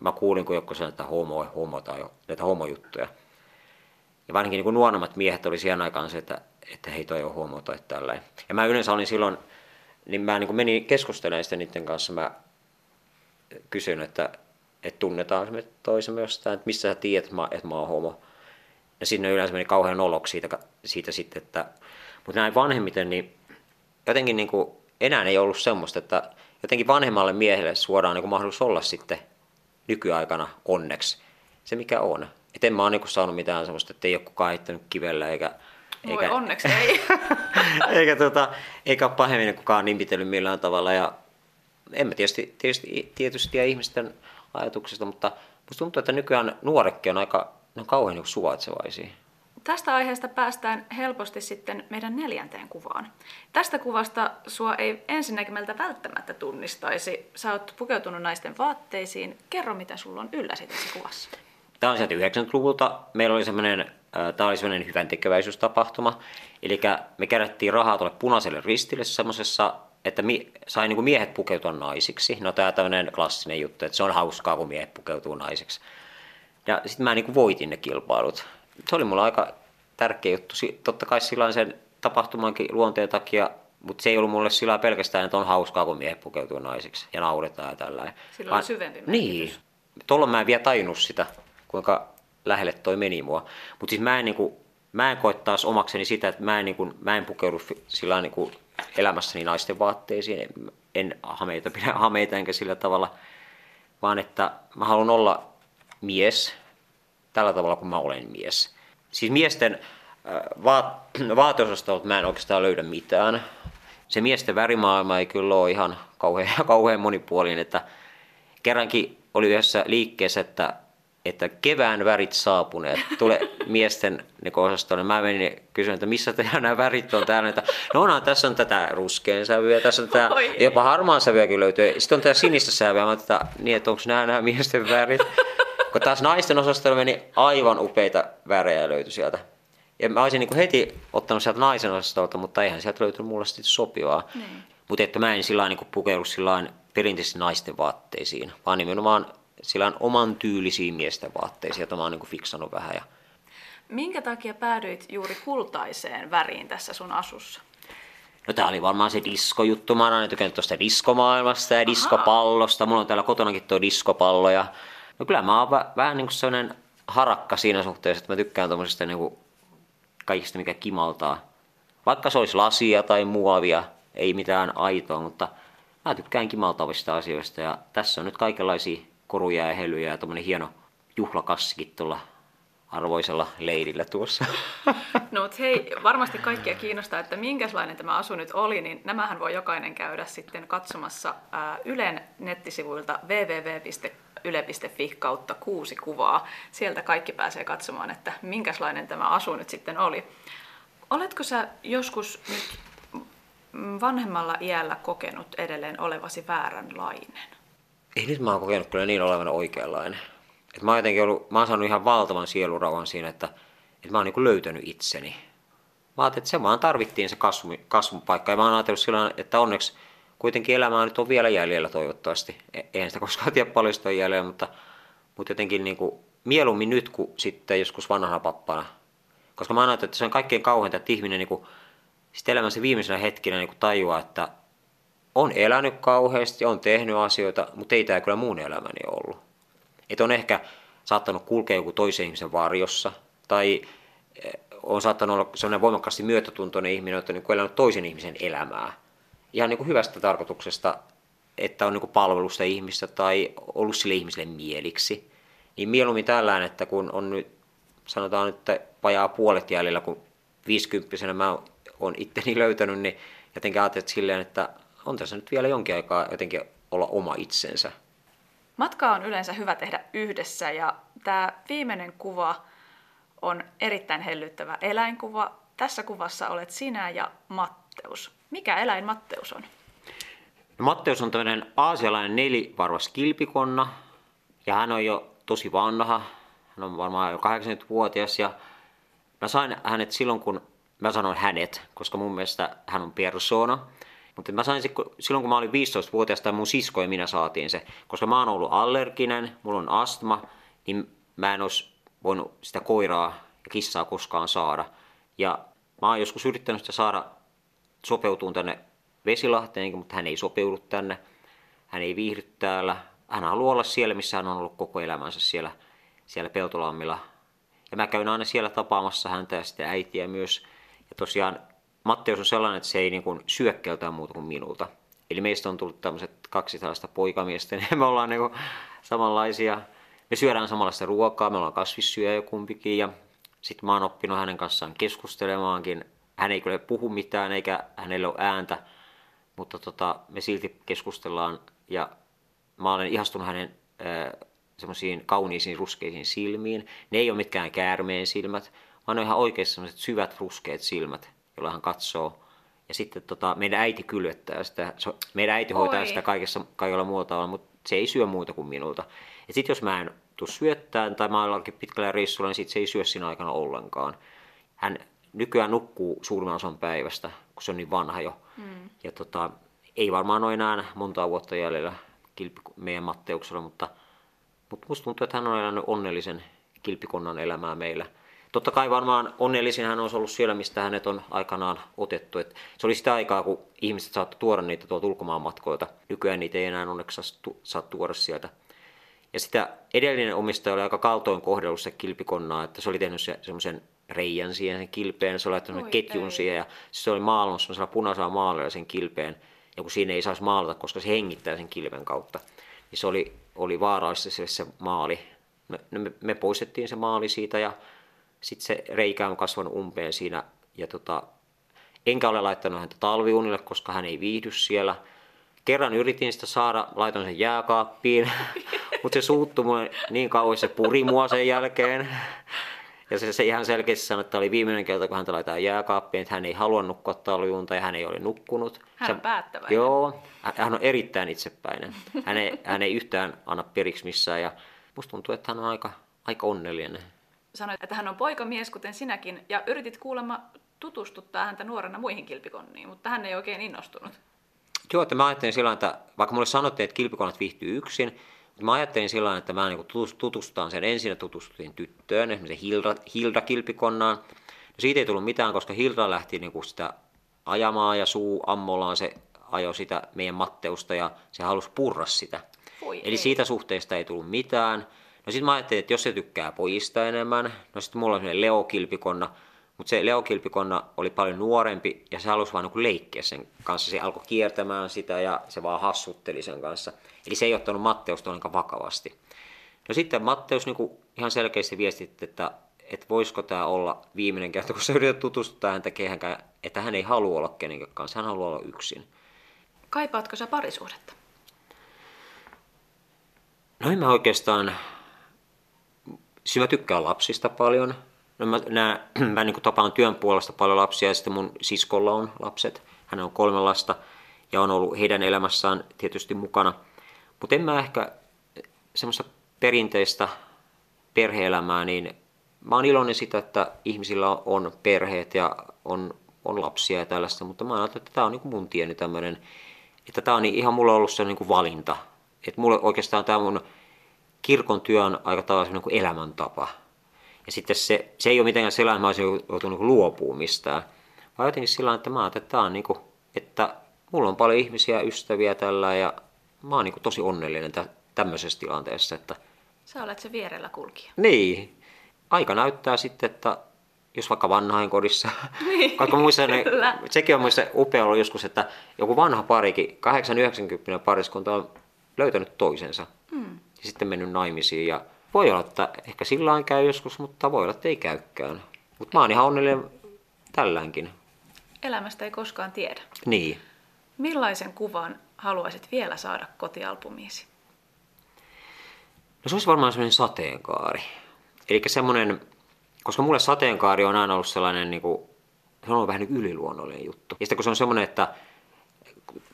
mä kuulin, kun joku sanoi, että homo, homo tai näitä homojuttuja. Ja varsinkin niin kuin nuoremmat miehet oli siihen aikaan se, että, että hei toi on homo tai tällainen. Ja mä yleensä olin silloin, niin mä niin kuin menin keskustelemaan sitten niiden kanssa. Mä kysyin, että, että tunnetaan me toisemme jostain, että missä sä tiedät, että mä, että mä oon homo. Ja sinne yleensä meni kauhean oloksi siitä, siitä sitten, että... Mutta näin vanhemmiten, niin jotenkin niin kuin, enää ei ollut semmoista, että jotenkin vanhemmalle miehelle suodaan niin mahdollisuus olla sitten nykyaikana onneksi se, mikä on. Et en mä ole niin saanut mitään semmoista, että ei ole kukaan heittänyt kivellä eikä... Voi eikä, onneksi ei. [LAUGHS] eikä, tota, eikä ole pahemmin kukaan nimpitellyt millään tavalla. Ja en mä tietysti, tietysti, tietysti tiedä ihmisten ajatuksista, mutta musta tuntuu, että nykyään nuorekki on aika ne on kauhean niin suvaitsevaisia. Tästä aiheesta päästään helposti sitten meidän neljänteen kuvaan. Tästä kuvasta sua ei ensinnäkemältä välttämättä tunnistaisi. Sä oot pukeutunut naisten vaatteisiin. Kerro, mitä sulla on ylläsi tässä kuvassa. Tämä on sieltä 90-luvulta. Meillä oli semmoinen, tämä oli semmoinen hyvän tekeväisyystapahtuma. Eli me kerättiin rahaa tuolle punaiselle ristille semmoisessa että mi, sai niin kuin miehet pukeutua naisiksi. No tämä tämmöinen klassinen juttu, että se on hauskaa, kun miehet pukeutuu naisiksi. Ja sitten mä niin kuin voitin ne kilpailut. Se oli mulla aika tärkeä juttu. Totta kai sillä sen tapahtumankin luonteen takia, mutta se ei ollut mulle sillä pelkästään, että on hauskaa, kun miehet pukeutuu naisiksi ja nauretaan ja tällainen. Sillä Vaan, on syvempi Niin. Tuolla mä en vielä tajunnut sitä, kuinka lähelle toi meni mua. Mutta siis mä en, niin kuin, mä en koe taas omakseni sitä, että mä en, niin kuin, mä en pukeudu sillä niin kuin elämässäni naisten vaatteisiin. En, en hameita pidä hameita enkä sillä tavalla, vaan että mä haluan olla mies tällä tavalla kuin mä olen mies. Siis miesten äh, vaat, [CLEARS THROAT] vaateosastolta mä en oikeastaan löydä mitään. Se miesten värimaailma ei kyllä ole ihan kauhean, [LAUGHS] kauhean monipuolinen, että kerrankin oli yhdessä liikkeessä, että, että kevään värit saapuneet, tule [LAUGHS] miesten niin osastolle. Mä menin kysymään, että missä tehdään nämä värit on täällä. Että, no onhan, tässä on tätä ruskean sävyä, tässä on tätä, jopa harmaan sävyäkin löytyy. Sitten on tätä sinistä sävyä, mä että niin, että onko nämä, nämä miesten värit. [LAUGHS] Kun taas naisten osastolla meni aivan upeita värejä löytyi sieltä. Ja mä olisin niin heti ottanut sieltä naisen osastolta, mutta eihän sieltä löytynyt mulle sitten sopivaa. Niin. Mutta että mä en sillä niin pukeudu sillä perinteisesti naisten vaatteisiin, vaan nimenomaan sillä oman tyylisiin miesten vaatteisiin, joita mä oon niin fiksannut vähän. Ja... Minkä takia päädyit juuri kultaiseen väriin tässä sun asussa? No tää oli varmaan se diskojuttu. Mä oon aina tykännyt tuosta diskomaailmasta ja Aha. diskopallosta. Mulla on täällä kotonakin tuo diskopallo ja No kyllä mä oon vähän niin kuin sellainen harakka siinä suhteessa, että mä tykkään tuommoisesta niin kaikista, mikä kimaltaa. Vaikka se olisi lasia tai muovia, ei mitään aitoa, mutta mä tykkään kimaltavista asioista. Ja tässä on nyt kaikenlaisia koruja ja helyjä ja tuommoinen hieno juhlakassikin tuolla arvoisella leirillä tuossa. [LAUGHS] No mutta hei, varmasti kaikkia kiinnostaa, että minkälainen tämä asu nyt oli, niin nämähän voi jokainen käydä sitten katsomassa Ylen nettisivuilta www yle.fi kautta kuusi kuvaa. Sieltä kaikki pääsee katsomaan, että minkälainen tämä asu nyt sitten oli. Oletko sä joskus nyt vanhemmalla iällä kokenut edelleen olevasi vääränlainen? Ei nyt mä oon kokenut kyllä niin olevan oikeanlainen. Et mä, oon ollut, mä oon saanut ihan valtavan sielurauhan siinä, että, että mä oon niin löytänyt itseni. Mä ajattelin, että se vaan tarvittiin se kasvu, kasvupaikka. Ja mä oon ajatellut sillä että onneksi kuitenkin elämää nyt on vielä jäljellä toivottavasti. E- eihän sitä koskaan tiedä paljon sitä jäljellä, mutta, mutta jotenkin niin kuin, mieluummin nyt kuin sitten joskus vanhana pappana. Koska mä ajattelen, että se on kaikkein kauheinta, että ihminen niin kuin, elämänsä viimeisenä hetkinä niin kuin tajuaa, että on elänyt kauheasti, on tehnyt asioita, mutta ei tämä kyllä muun elämäni ollut. Että on ehkä saattanut kulkea joku toisen ihmisen varjossa, tai eh, on saattanut olla sellainen voimakkaasti myötätuntoinen ihminen, että on niin elänyt toisen ihmisen elämää. Ihan niin kuin hyvästä tarkoituksesta, että on niin kuin palvelusta ihmistä tai ollut sille ihmiselle mieliksi. Niin mieluummin tällään, että kun on nyt, sanotaan nyt vajaa puolet jäljellä, kun 50 mä oon itteni [LAUGHS] löytänyt, niin jotenkin ajattelin silleen, että on tässä nyt vielä jonkin aikaa jotenkin olla oma itsensä. Matkaa on yleensä hyvä tehdä yhdessä ja tämä viimeinen kuva on erittäin hellyttävä eläinkuva. Tässä kuvassa olet sinä ja Matteus. Mikä eläin Matteus on? No, Matteus on tämmöinen aasialainen nelivarvas kilpikonna ja hän on jo tosi vanha. Hän on varmaan jo 80-vuotias ja mä sain hänet silloin, kun mä sanon hänet, koska mun mielestä hän on persona. Mutta mä sain silloin, kun mä olin 15-vuotias, tai mun sisko ja minä saatiin se. Koska mä oon ollut allerginen, mulla on astma, niin mä en olisi voinut sitä koiraa ja kissaa koskaan saada. Ja mä oon joskus yrittänyt sitä saada sopeutuun tänne Vesilahteen, mutta hän ei sopeudu tänne. Hän ei viihdy täällä. Hän haluaa olla siellä, missä hän on ollut koko elämänsä siellä, siellä Peltolammilla. Ja mä käyn aina siellä tapaamassa häntä ja sitten äitiä myös. Ja tosiaan Matteus on sellainen, että se ei niin kuin muuta kuin minulta. Eli meistä on tullut tämmöiset kaksi tällaista poikamiestä, [LAUGHS] niin me ollaan niin samanlaisia. Me syödään samanlaista ruokaa, me ollaan kasvissyöjä kumpikin ja sitten mä oon oppinut hänen kanssaan keskustelemaankin. Hän ei kyllä puhu mitään eikä hänellä ole ääntä, mutta tota, me silti keskustellaan ja mä olen ihastunut hänen semmoisiin kauniisiin ruskeisiin silmiin. Ne ei ole mitkään käärmeen silmät, vaan ne on ihan oikeasti semmoiset syvät ruskeat silmät jolla hän katsoo. Ja sitten tota, meidän äiti kylvettää sitä, meidän äiti hoitaa Oi. sitä kaikessa, kaikella muulla tavalla, mutta se ei syö muuta kuin minulta. Ja sitten jos mä en tuu syöttään tai mä ollaankin pitkällä reissulla, niin sitten se ei syö siinä aikana ollenkaan. Hän nykyään nukkuu suurimman osan päivästä, kun se on niin vanha jo. Mm. Ja tota, ei varmaan ole enää monta vuotta jäljellä kilpi, meidän Matteuksella, mutta, mutta musta tuntuu, että hän on elänyt onnellisen kilpikonnan elämää meillä – Totta kai varmaan onnellisin hän olisi ollut siellä, mistä hänet on aikanaan otettu. Et se oli sitä aikaa, kun ihmiset saattoi tuoda niitä tuolta ulkomaan matkoilta. Nykyään niitä ei enää onneksi saa tuoda sieltä. Ja sitä edellinen omistaja oli aika kaltoin kohdellut se kilpikonnaa, että se oli tehnyt se, semmoisen reijän siihen sen kilpeen, se oli laittanut ketjun ei. siihen ja se oli maalannut semmoisella punaisella maalilla sen kilpeen. Ja kun siinä ei saisi maalata, koska se hengittää sen kilven kautta, niin se oli, oli vaarallista se, se maali. Me, me, me poistettiin se maali siitä ja sitten se reikä on kasvanut umpeen siinä. Ja tota, enkä ole laittanut häntä talviunille, koska hän ei viihdy siellä. Kerran yritin sitä saada, laitoin sen jääkaappiin, [LAUGHS] mutta se suuttui mulle niin kauan, se puri mua sen jälkeen. Ja se, se ihan selkeästi sanoi, että oli viimeinen kerta, kun häntä laitetaan jääkaappiin, että hän ei halua nukkua talviunta ja hän ei ole nukkunut. Hän on päättäväinen. Joo, hän on erittäin itsepäinen. Hän ei, hän ei yhtään anna periksi missään ja musta tuntuu, että hän on aika, aika onnellinen sanoit, että hän on poikamies, kuten sinäkin, ja yritit kuulemma tutustuttaa häntä nuorena muihin kilpikonniin, mutta hän ei oikein innostunut. Joo, että mä ajattelin sillä että vaikka mulle sanottiin, että kilpikonnat viihtyy yksin, mä ajattelin sillä että mä niin tutustutaan sen ensin ja tutustutin tyttöön, esimerkiksi Hilda, Hilda kilpikonnaan. No siitä ei tullut mitään, koska Hilda lähti niin kuin sitä ajamaan ja suu ammolaan se ajoi sitä meidän Matteusta ja se halusi purra sitä. Voi Eli ei. siitä suhteesta ei tullut mitään. No sitten mä ajattelin, että jos se tykkää pojista enemmän, no sitten mulla on sellainen Leo Kilpikonna, mutta se Leo Kilpikonna oli paljon nuorempi ja se halusi vaan niin leikkiä sen kanssa. Se alkoi kiertämään sitä ja se vaan hassutteli sen kanssa. Eli se ei ottanut Matteusta ollenkaan vakavasti. No sitten Matteus niin ihan selkeästi viestitti, että, että voisiko tämä olla viimeinen kerta, kun sä yrität tutustuttaa häntä kehenkään, että hän ei halua olla kenenkään kanssa, hän haluaa olla yksin. Kaipaatko sä parisuhdetta? No en mä oikeastaan siis mä tykkään lapsista paljon. No mä, nää, [CLEARS THROAT] mä niin tapaan työn puolesta paljon lapsia ja sitten mun siskolla on lapset. Hän on kolme lasta ja on ollut heidän elämässään tietysti mukana. Mutta en mä ehkä semmoista perinteistä perheelämää, niin mä oon iloinen sitä, että ihmisillä on perheet ja on, on lapsia ja tällaista, mutta mä ajattelen, että tämä on niin mun tieni tämmöinen että tämä on niin ihan mulla ollut se niin kuin valinta. Että mulle oikeastaan tämä mun kirkon työ on aika tavalla niin kuin elämäntapa. Ja sitten se, se ei ole mitenkään sellainen, että mä olisin joutunut niin luopumaan mistään. Vaan jotenkin sillä että mä ajattelin, että, tämä on niin kuin, että mulla on paljon ihmisiä, ystäviä tällä ja mä oon niin tosi onnellinen tämmöisessä tilanteessa. Että... Sä olet se vierellä kulkija. Niin. Aika näyttää sitten, että jos vaikka vanhain kodissa, niin, [LAUGHS] vaikka muistan, sekin on muista upea ollut joskus, että joku vanha parikin, 8-90 pariskunta on löytänyt toisensa mm. ja sitten mennyt naimisiin ja voi olla, että ehkä sillä käy joskus, mutta voi olla, että ei käykään. Mutta mä oon ihan onnellinen tälläänkin. Elämästä ei koskaan tiedä. Niin. Millaisen kuvan haluaisit vielä saada kotialbumiisi? No se olisi varmaan semmoinen sateenkaari. Eli semmoinen, koska mulle sateenkaari on aina ollut sellainen, niin kuin, se on ollut vähän niin yliluonnollinen juttu. Ja sitten kun se on semmoinen, että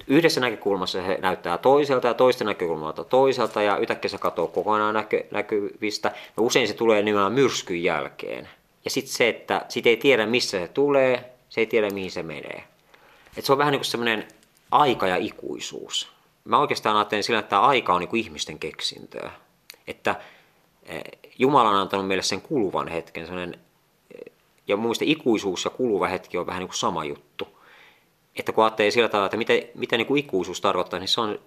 yhdessä näkökulmassa se näyttää toiselta ja toista näkökulmalta toiselta ja yhtäkkiä se katoo kokonaan näkö, näkyvistä. No usein se tulee nimenomaan myrskyn jälkeen. Ja sitten se, että sit ei tiedä missä se tulee, se ei tiedä mihin se menee. Et se on vähän niin kuin semmoinen aika ja ikuisuus. Mä oikeastaan ajattelen sillä, että tämä aika on niin kuin ihmisten keksintöä. Että eh, Jumala on antanut meille sen kuluvan hetken, sellainen, eh, ja muista ikuisuus ja kuluva hetki on vähän niin kuin sama juttu. Että kun ajattelee sillä tavalla, että mitä, mitä niin kuin ikuisuus tarkoittaa, niin se on,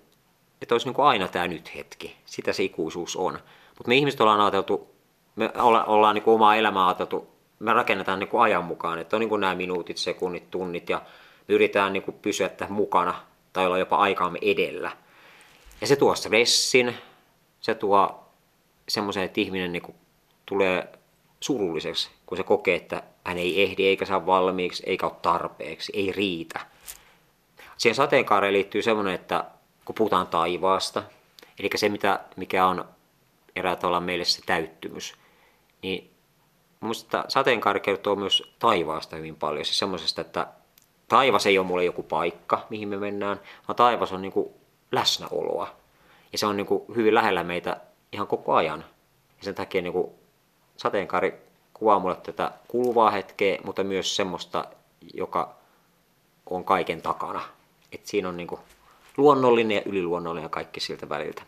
että olisi niin kuin aina tämä nyt hetki. Sitä se ikuisuus on. Mutta me ihmiset ollaan ajateltu, me olla, ollaan niin kuin omaa elämää ajateltu, me rakennetaan niin kuin ajan mukaan, että on niin kuin nämä minuutit, sekunnit, tunnit ja me yritetään niin kuin pysyä tähän mukana tai olla jopa aikaamme edellä. Ja se tuo stressin, se tuo semmoisen, että ihminen niin kuin tulee surulliseksi, kun se kokee, että hän ei ehdi eikä saa valmiiksi, eikä ole tarpeeksi, ei riitä. Siihen sateenkaareen liittyy semmoinen, että kun puhutaan taivaasta, eli se mitä, mikä on erää tavalla meille se täyttymys, niin Minusta sateenkaari kertoo myös taivaasta hyvin paljon. Siis semmoisesta, että taivas ei ole mulle joku paikka, mihin me mennään, vaan taivas on niin kuin läsnäoloa. Ja se on niin kuin hyvin lähellä meitä ihan koko ajan. Ja sen takia niin kuin sateenkaari kuvaa mulle tätä kuluvaa hetkeä, mutta myös semmoista, joka on kaiken takana. Et siinä on niin kuin luonnollinen ja yliluonnollinen ja kaikki siltä väliltä.